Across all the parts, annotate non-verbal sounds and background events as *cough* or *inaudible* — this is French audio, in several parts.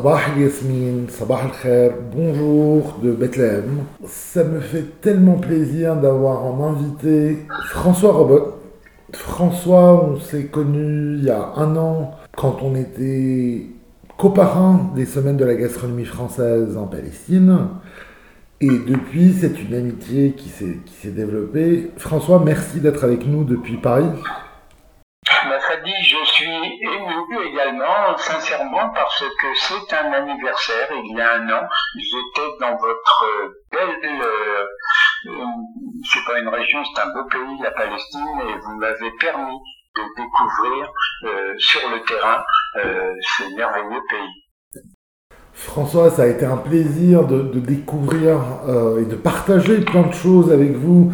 Sabah Sabah al-Khair, bonjour de Bethléem. Ça me fait tellement plaisir d'avoir en invité François Robot. François, on s'est connu il y a un an quand on était coparrains des semaines de la gastronomie française en Palestine. Et depuis, c'est une amitié qui s'est développée. François, merci d'être avec nous depuis Paris. Fadi, je suis ému sincèrement, parce que c'est un anniversaire. Il y a un an, j'étais dans votre belle, euh, c'est pas une région, c'est un beau pays, la Palestine, et vous m'avez permis de découvrir euh, sur le terrain euh, ce merveilleux pays. François, ça a été un plaisir de, découvrir et de partager plein de choses avec vous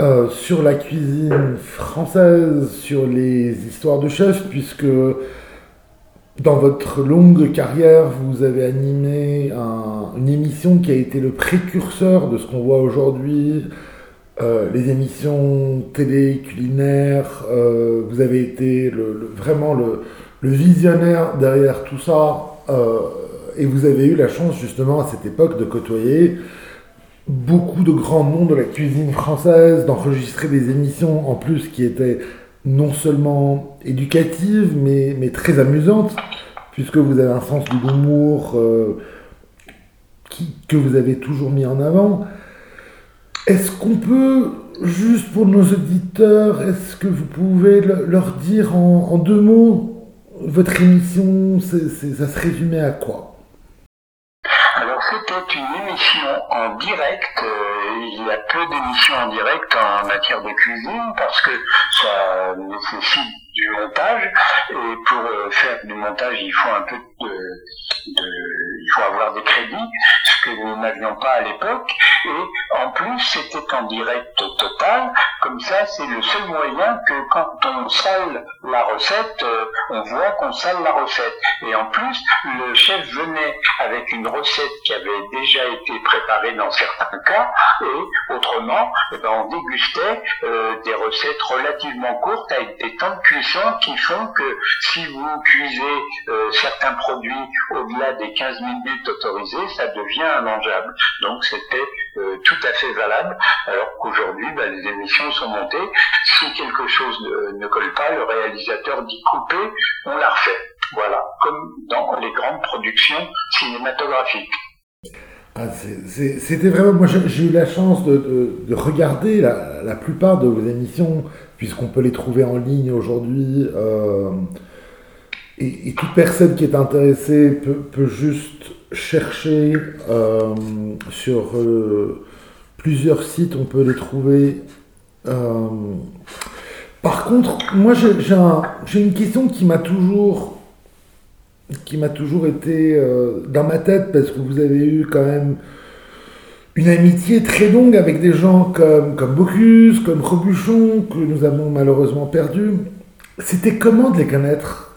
euh, sur la cuisine française, sur les histoires de chefs, puisque dans votre longue carrière, vous avez animé une émission qui a été le précurseur de ce qu'on voit aujourd'hui, euh, les émissions télé, culinaires. Euh, vous avez été vraiment le, le, visionnaire derrière tout ça, et vous avez eu la chance justement à cette époque de côtoyer beaucoup de grands noms de la cuisine française, d'enregistrer des émissions en plus qui étaient non seulement éducatives, mais, très amusantes, puisque vous avez un sens de l'humour euh, que vous avez toujours mis en avant. Est-ce qu'on peut, juste pour nos auditeurs, est-ce que vous pouvez leur dire en deux mots, votre émission, ça se résumait à quoi? C'était une émission en direct. Euh, il y a peu d'émissions en direct en matière de cuisine parce que ça nécessite du montage et pour euh, faire du montage il faut un peu de, il faut avoir des crédits ce que nous n'avions pas à l'époque et en plus c'était en direct total comme ça c'est le seul moyen que quand on sale la recette euh, on voit qu'on sale la recette et en plus le chef venait avec une recette qui avait déjà été préparée dans certains cas et autrement eh ben, on dégustait euh, des recettes relativement courtes avec des temps de cuisson qui font que si vous cuisez euh, certains produits au-delà des 15 minutes autorisées, ça devient immangeable. Donc c'était euh, tout à fait valable, alors qu'aujourd'hui, bah, les émissions sont montées. Si quelque chose ne, colle pas, le réalisateur dit couper, on la refait. Voilà, comme dans les grandes productions cinématographiques. Ah, c'était vraiment. Moi, j'ai eu la chance de, regarder la, la, plupart de vos émissions puisqu'on peut les trouver en ligne aujourd'hui. Euh, et, toute personne qui est intéressée peut, juste chercher euh, sur euh, plusieurs sites, on peut les trouver. Par contre, moi j'ai une question qui m'a toujours qui m'a toujours été dans ma tête parce que vous avez eu quand même une amitié très longue avec des gens comme, comme Bocuse, comme Robuchon, que nous avons malheureusement perdu. C'était comment de les connaître?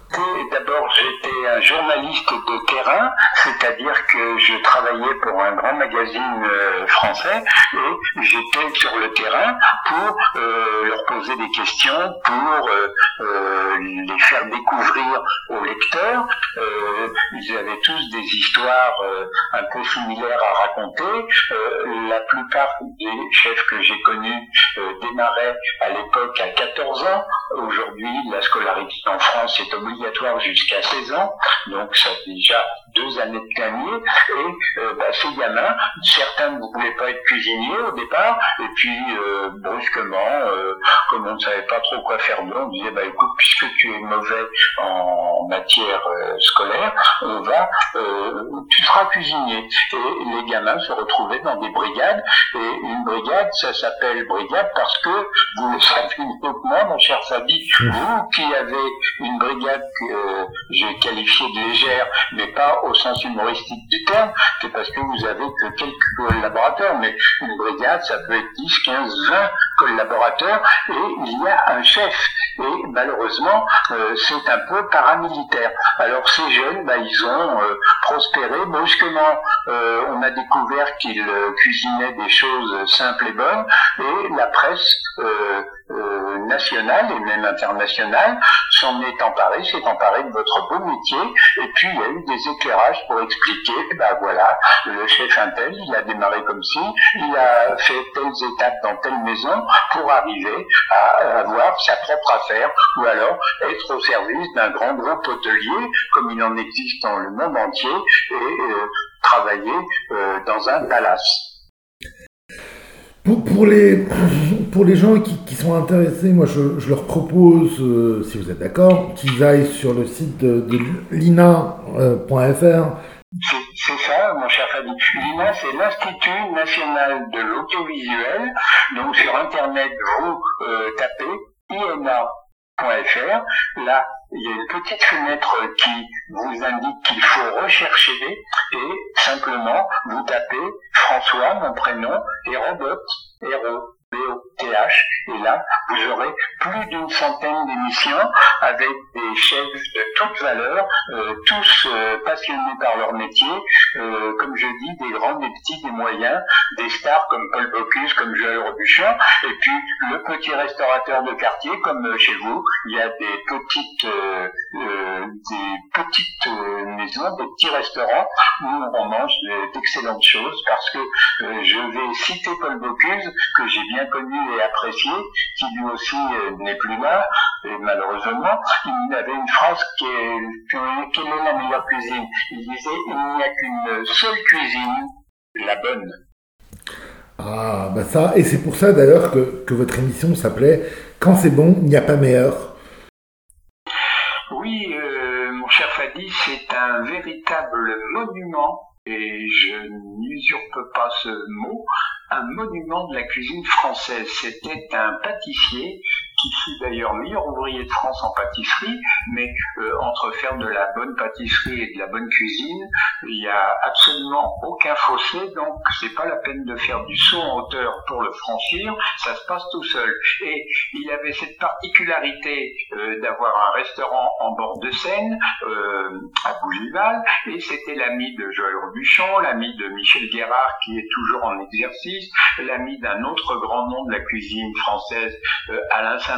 D'abord, j'étais un journaliste de terrain, c'est-à-dire que je travaillais pour un grand magazine euh, français et j'étais sur le terrain pour euh, leur poser des questions, pour euh, les faire découvrir aux lecteurs. ils avaient tous des histoires un peu similaires à raconter. la plupart des chefs que j'ai connus démarraient à l'époque à 14 ans. Aujourd'hui, la scolarité en France est obligatoire jusqu'à 16 ans, donc ça fait déjà deux années et euh, bah, ces gamins, certains ne voulaient pas être cuisiniers au départ, et puis euh, brusquement, euh, comme on ne savait pas trop quoi faire d'eux, on disait bah écoute, puisque tu es mauvais en matière scolaire, on va, tu seras cuisinier. Et les gamins se retrouvaient dans des brigades, et une brigade, ça s'appelle brigade parce que vous le savez mieux que moi, mon cher Fabi, vous qui avez une brigade que j'ai qualifiée de légère, mais pas au sens humoristique du terme, c'est parce que vous avez que quelques collaborateurs, mais une brigade, ça peut être 10, 15, 20 collaborateurs et il y a un chef. Et malheureusement, euh, c'est un peu paramilitaire. Alors ces jeunes, bah, ils ont euh, prospéré brusquement. Euh, on a découvert qu'ils cuisinaient des choses simples et bonnes et la presse nationale et même internationale s'en est emparée, s'est emparée de votre beau métier. Et puis il y a eu des éclairages pour expliquer, bah voilà, le chef Intel, il a démarré comme si, il a fait telles étapes dans telle maison pour arriver à avoir sa propre affaire ou alors être au service d'un grand groupe hôtelier comme il en existe dans le monde entier et euh, travailler euh, dans un palace. Pour, les, pour les gens qui, sont intéressés, moi je, leur propose, euh, si vous êtes d'accord, qu'ils aillent sur le site de, lina.fr c'est ça, mon cher Fadi. L'INA, c'est l'Institut national de l'audiovisuel. Donc sur Internet, vous euh, tapez INA.fr. Là, il y a une petite fenêtre qui vous indique qu'il faut rechercher et simplement vous tapez François, mon prénom, et Robot, héros. BOTH. Et là, vous aurez plus d'une centaine d'émissions avec des chefs de toutes valeurs, euh, tous euh, passionnés par leur métier, euh, comme je dis, des grands, des petits, des moyens, des stars comme Paul Bocuse, comme Joël Robuchon, et puis le petit restaurateur de quartier comme chez vous. Il y a des petites, des petites maisons, des petits restaurants où on mange d'excellentes choses parce que je vais citer Paul Bocuse que j'ai bien connu et apprécié, qui lui aussi euh, n'est plus là, et malheureusement, il avait une phrase qui est, quelle est la meilleure cuisine Il disait, il n'y a qu'une seule cuisine, la bonne. Ah, bah ça, et c'est pour ça d'ailleurs que, que votre émission s'appelait Quand c'est bon, il n'y a pas meilleur. Oui, euh, mon cher Fadi, c'est un véritable monument et je n'usurpe pas ce mot, un monument de la cuisine française. C'était un pâtissier qui fut d'ailleurs meilleur ouvrier de France en pâtisserie, mais euh, entre faire de la bonne pâtisserie et de la bonne cuisine, il n'y a absolument aucun fossé, donc c'est pas la peine de faire du saut en hauteur pour le franchir, ça se passe tout seul. Et il avait cette particularité euh, d'avoir un restaurant en bord de Seine, euh, à Bougival, et c'était l'ami de Joël Robuchon, l'ami de Michel Guérard qui est toujours en exercice, l'ami d'un autre grand nom de la cuisine française, Alain saint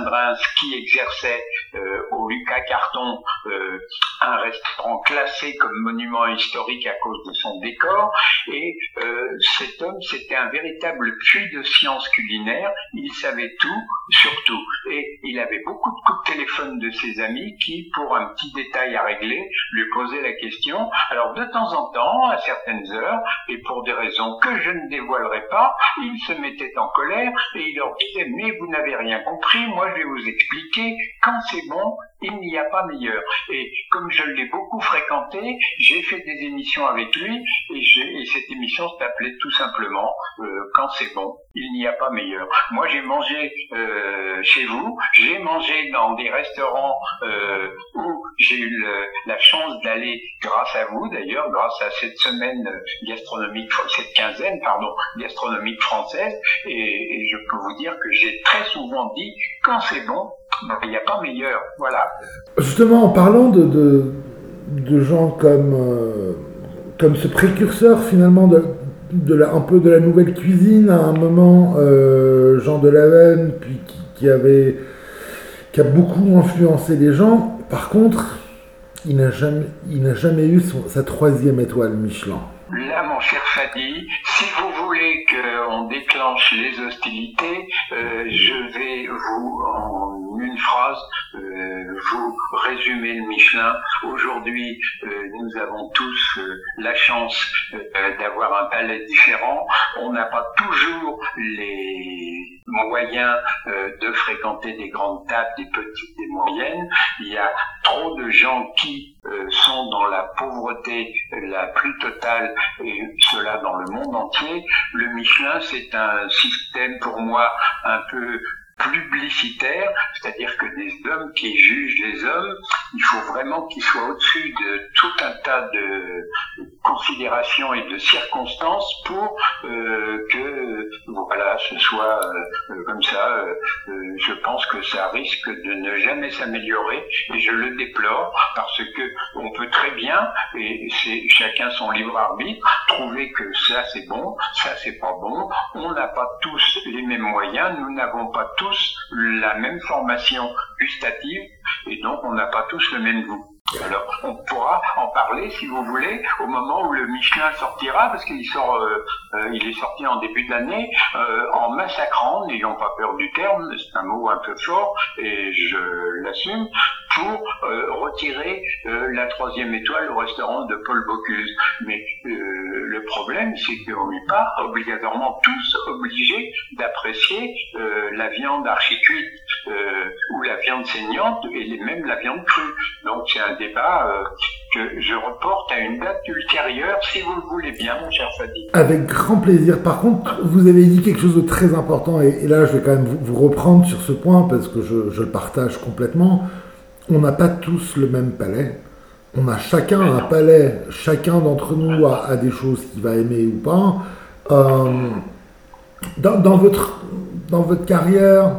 qui exerçait euh, au Lucas Carton euh, un restaurant classé comme monument historique à cause de son décor. Et euh, cet homme, c'était un véritable puits de science culinaire. Il savait tout, surtout. Et il avait beaucoup de coups de téléphone de ses amis qui, pour un petit détail à régler, lui posaient la question. Alors de temps en temps, à certaines heures, et pour des raisons que je ne dévoilerai pas, il se mettait en colère et il leur disait mais vous n'avez rien compris, moi je vais vous expliquer, quand c'est bon, il n'y a pas meilleur. Et comme je l'ai beaucoup fréquenté, j'ai fait des émissions avec lui et, cette émission s'appelait tout simplement euh, Quand c'est bon, il n'y a pas meilleur. Moi j'ai mangé euh, chez vous, j'ai mangé dans des restaurants euh, où j'ai eu la chance d'aller grâce à vous d'ailleurs, grâce à cette semaine gastronomique, cette quinzaine, pardon, gastronomique française et, et je peux vous dire que j'ai très souvent dit quand c'est bon, il n'y a pas meilleur. Voilà. Justement, en parlant de, de, gens comme, euh, comme ce précurseur finalement de, de la, un peu de la nouvelle cuisine, à un moment, euh, Jean Delaveine, puis qui, avait, qui a beaucoup influencé les gens. Par contre, il n'a jamais, il jamais eu sa troisième étoile Michelin. Là, mon cher Fadi, si vous voulez qu'on déclenche les hostilités, euh, je vais vous, en phrase, euh, vous résumer le Michelin. Aujourd'hui, euh, nous avons tous la chance d'avoir un palais différent. On n'a pas toujours les moyens de fréquenter des grandes tables, des petites, des moyennes. Il y a trop de gens qui sont dans la pauvreté la plus totale et cela dans le monde entier. Le Michelin, c'est un système pour moi un peu publicitaire, c'est-à-dire que des hommes qui jugent les hommes, il faut vraiment qu'ils soient au-dessus de tout un tas de considération et de circonstances pour euh, que voilà ce soit euh, comme ça. je pense que ça risque de ne jamais s'améliorer et je le déplore parce que on peut très bien et c'est chacun son libre arbitre trouver que ça c'est bon, ça c'est pas bon. On n'a pas tous les mêmes moyens, nous n'avons pas tous la même formation gustative et donc on n'a pas tous le même goût. Alors, on pourra en parler, si vous voulez, au moment où le Michelin sortira, parce qu'il sort, euh, euh, il est sorti en début d'année, euh, en massacrant, n'ayons pas peur du terme, c'est un mot un peu fort, et je l'assume, pour retirer la troisième étoile au restaurant de Paul Bocuse. Mais le problème, c'est qu'on n'est pas obligatoirement tous obligés d'apprécier la viande archicuite ou la viande saignante, et même la viande crue. Donc c'est un débat euh, que je reporte à une date ultérieure, si vous le voulez bien, mon cher Fadi. Avec grand plaisir. Par contre, vous avez dit quelque chose de très important, et, là, je vais quand même vous, reprendre sur ce point parce que je, le partage complètement. On n'a pas tous le même palais. On a chacun un palais. Chacun d'entre nous a, des choses qu'il va aimer ou pas. Euh, dans, votre, dans votre carrière,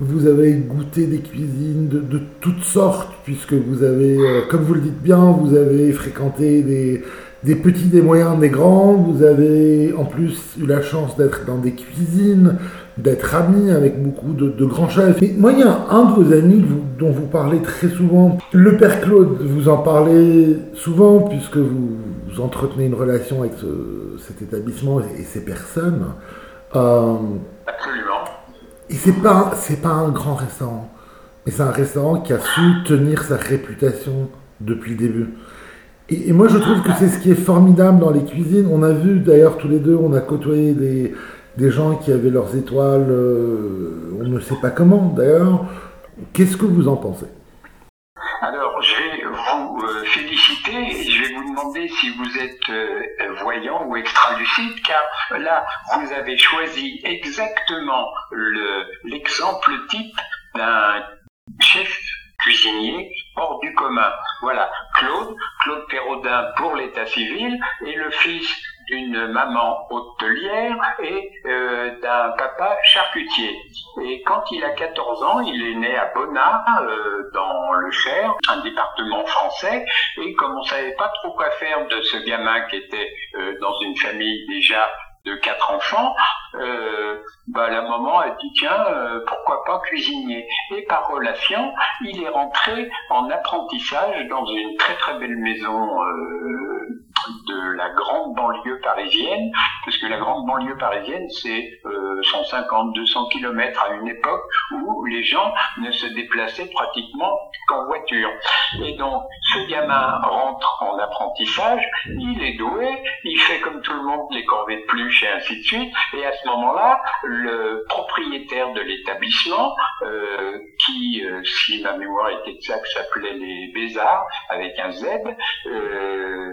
vous avez goûté des cuisines de, toutes sortes, puisque vous avez, euh, comme vous le dites bien, vous avez fréquenté des, petits, des moyens, des grands. Vous avez en plus eu la chance d'être dans des cuisines, d'être ami avec beaucoup de, grands chefs. Et moi, il y a un de vos amis dont vous parlez très souvent, le père Claude. Vous en parlez souvent, puisque vous, entretenez une relation avec cet établissement et, ces personnes. Euh. Et c'est pas, c'est pas un grand restaurant, mais c'est un restaurant qui a su tenir sa réputation depuis le début. Et, moi, je trouve que c'est ce qui est formidable dans les cuisines. On a vu d'ailleurs tous les deux, on a côtoyé des, des gens qui avaient leurs étoiles, euh, on ne sait pas comment d'ailleurs. Qu'est-ce que vous en pensez Alors, je vais vous euh, féliciter et je vais vous demander si êtes euh, voyant ou extra-lucide, car là, vous avez choisi exactement l'exemple type d'un chef cuisinier hors du commun. Voilà, Claude, Claude Perraudin pour l'état civil et le fils d'une maman hôtelière et euh, d'un papa charcutier. Et quand il a 14 ans, il est né à Bonnat, euh, dans le Cher, un département français, et comme on savait pas trop quoi faire de ce gamin qui était euh, dans une famille déjà de quatre enfants, euh, bah, la maman a dit tiens pourquoi pas cuisinier et par relation il est rentré en apprentissage dans une très très belle maison de la grande banlieue parisienne, parce que la grande banlieue parisienne, c'est 150-200 km à une époque où les gens ne se déplaçaient pratiquement qu'en voiture. Et donc, ce gamin rentre en apprentissage, il est doué, il fait comme tout le monde les corvées de pluche et ainsi de suite, et à ce moment-là, le propriétaire de l'établissement, euh, qui, euh, si ma mémoire est exacte, s'appelait les Bézards, avec un Z, euh,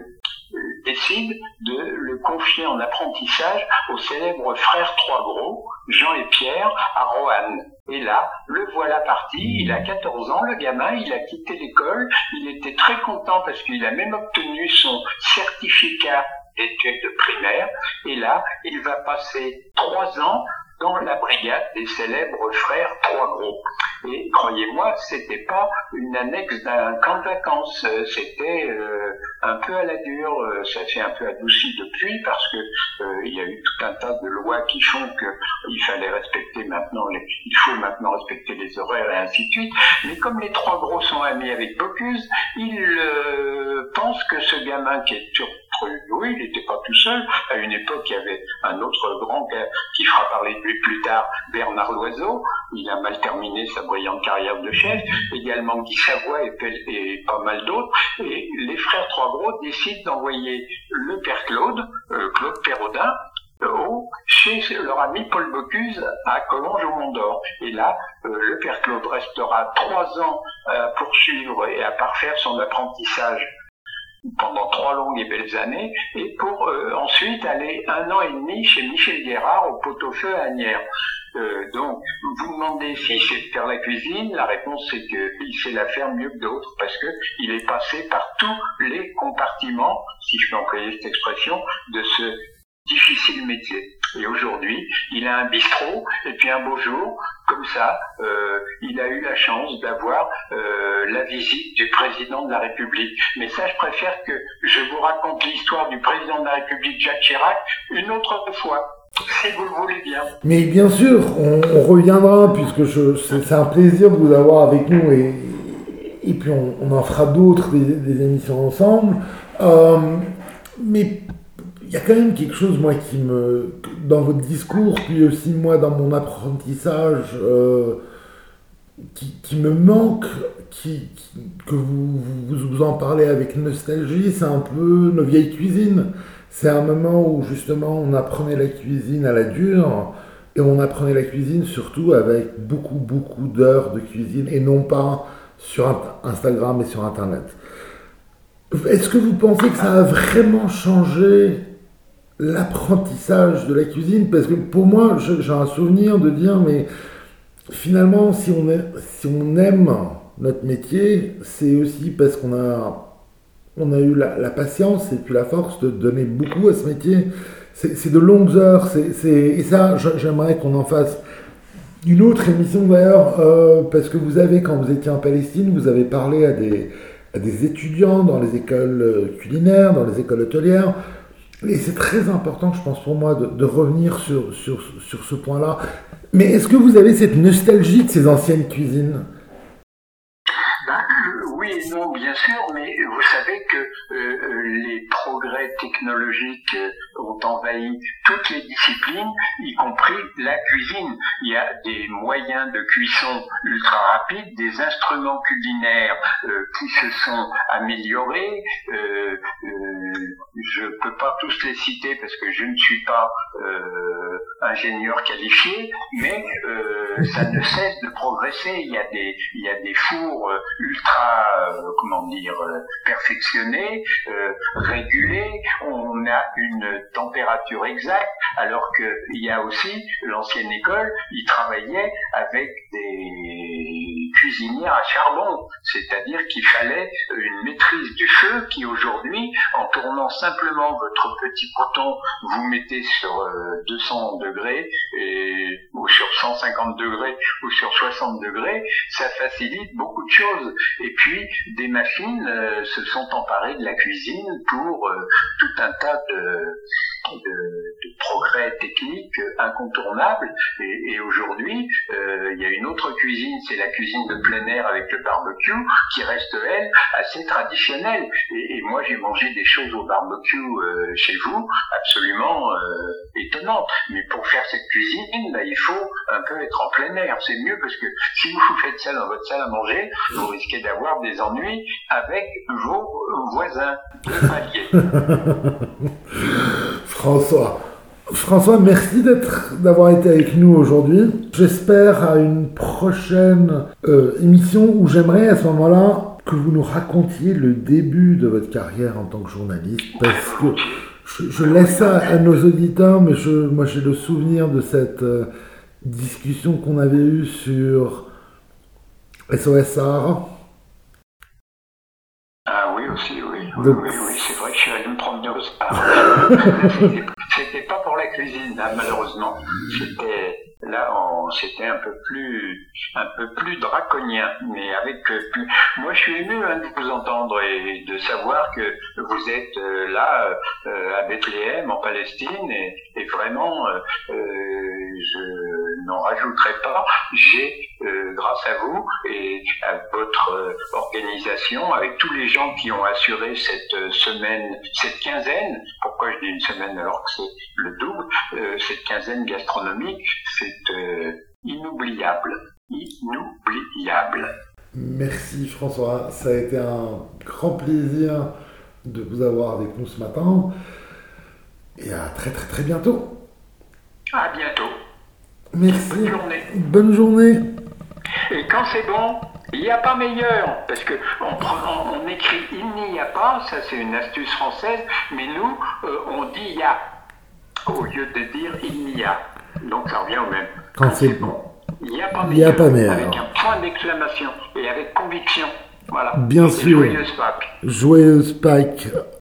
décide de le confier en apprentissage aux célèbres frères Trois Gros, Jean et Pierre, à Roanne. Et là, le voilà parti, il a 14 ans, le gamin, il a quitté l'école, il était très content parce qu'il a même obtenu son certificat d'études primaires, et là, il va passer trois ans dans la brigade des célèbres frères Trois Gros. Et croyez-moi, c'était pas une annexe d'un camp de vacances, c'était euh, un peu à la dure. Euh, ça s'est un peu adouci depuis parce que euh, il y a eu tout un tas de lois qui font qu'il fallait respecter maintenant les, il faut maintenant respecter les horaires et ainsi de suite. Mais comme les trois gros sont amis avec Bocuse, ils pensent que ce gamin qui est sur oui, il n'était pas tout seul. À une époque, il y avait un autre grand qui fera parler de lui plus tard, Bernard Loiseau. Il a mal terminé sa brillante carrière de chef. Également Guy Savoie et, pas mal d'autres. Et les frères Trois Gros décident d'envoyer le père Claude, euh, Claude Perraudin, chez leur ami Paul Bocuse à Collonges au Mont d'Or. Et là, euh, le père Claude restera trois ans à poursuivre et à parfaire son apprentissage pendant trois longues et belles années, et pour euh, ensuite aller un an et demi chez Michel Guérard au pot-au-feu à Agnières. Euh, donc, vous demandez s'il sait faire la cuisine, la réponse c'est qu'il sait la faire mieux que d'autres parce que il est passé par tous les compartiments, si je peux employer cette expression, de ce difficile métier. Et aujourd'hui, il a un bistrot, et puis un beau jour, comme ça, euh, il a eu la chance d'avoir euh, la visite du président de la République. Mais ça, je préfère que je vous raconte l'histoire du président de la République, Jacques Chirac, une autre fois. Si vous le voulez bien. Mais bien sûr, on, reviendra, puisque c'est un plaisir de vous avoir avec nous, et, et puis on, en fera d'autres, des, émissions ensemble. Euh, mais y a quand même quelque chose, moi, qui me. dans votre discours, puis aussi, moi, dans mon apprentissage, euh, qui, me manque, qui, que vous, vous, en parlez avec nostalgie, c'est un peu nos vieilles cuisines. C'est un moment où, justement, on apprenait la cuisine à la dure. Et on apprenait la cuisine surtout avec beaucoup, beaucoup d'heures de cuisine et non pas sur Instagram et sur Internet. Est-ce que vous pensez que ça a vraiment changé l'apprentissage de la cuisine Parce que pour moi, j'ai un souvenir de dire, mais finalement, si on, si on aime notre métier, c'est aussi parce qu'on a, on a eu la, patience et puis la force de donner beaucoup à ce métier. C'est de longues heures, et ça, j'aimerais qu'on en fasse une autre émission d'ailleurs, euh, parce que vous avez, quand vous étiez en Palestine, vous avez parlé à des, à des étudiants dans les écoles culinaires, dans les écoles hôtelières, et c'est très important, je pense, pour moi, de, revenir sur, sur, sur ce point-là. Mais est-ce que vous avez cette nostalgie de ces anciennes cuisines? Non, bien sûr, mais vous savez que euh, euh, les progrès technologiques euh, ont envahi toutes les disciplines, y compris la cuisine. Il y a des moyens de cuisson ultra rapides, des instruments culinaires qui se sont améliorés. Je ne peux pas tous les citer parce que je ne suis pas ingénieur qualifié, mais ça ne cesse de progresser. Il y a des, il y a des fours ultra euh, comment dire, euh, perfectionné, euh, régulé. On a une température exacte, alors qu'il y a aussi l'ancienne école, ils travaillaient avec des cuisinières à charbon, c'est-à-dire qu'il fallait une maîtrise du feu qui aujourd'hui, en tournant simplement votre petit bouton, vous mettez sur 200 degrés et, ou sur 150 degrés ou sur 60 degrés, ça facilite beaucoup de choses. Et puis, des machines euh, se sont emparées de la cuisine pour euh, tout un tas de, progrès techniques incontournables. Et, aujourd'hui, euh, il y a une autre cuisine, c'est la cuisine de plein air avec le barbecue, qui reste, elle, assez traditionnelle. Et, moi, j'ai mangé des choses au barbecue chez vous, absolument étonnantes. Mais pour faire cette cuisine, bah, il faut un peu être en plein air. C'est mieux parce que si vous *laughs* faites ça dans votre salle à manger, vous risquez d'avoir des ennuis avec vos voisins *laughs* François. François, merci d'avoir été avec nous aujourd'hui. J'espère à une prochaine euh, émission où j'aimerais à ce moment-là que vous nous racontiez le début de votre carrière en tant que journaliste, parce que je, laisse ça à nos auditeurs, mais je, moi j'ai le souvenir de cette euh, discussion qu'on avait eue sur SOS Sahara aussi, oui. Oui, oui, c'est vrai que je suis allé me promener au la cuisine, hein, malheureusement. C'était là, c'était un peu plus, un peu plus draconien, mais avec euh, plus. Moi, je suis ému hein, de vous entendre et de savoir que vous êtes euh, là euh, à Bethléem, en Palestine, et, et vraiment, je n'en rajouterai pas. J'ai, grâce à vous et à votre organisation, avec tous les gens qui ont assuré cette semaine, cette quinzaine. Pourquoi je dis une semaine alors que c'est le double Cette quinzaine gastronomique, c'est euh, inoubliable. Inoubliable. Merci François, ça a été un grand plaisir de vous avoir avec nous ce matin. Et à très très très bientôt. À bientôt. Merci. Bonne journée. Bonne journée. Et quand c'est bon, il n'y a pas meilleur. Parce que on, écrit il n'y a pas, ça c'est une astuce française, mais nous, euh, on dit il y a, au lieu de dire il n'y a. Donc ça revient au même. Quand c'est Il n'y a pas Il y a pas meilleur. Avec un point d'exclamation et avec conviction. Voilà. Bien Et sûr. Joyeuse Pâques. Joyeuse Pâques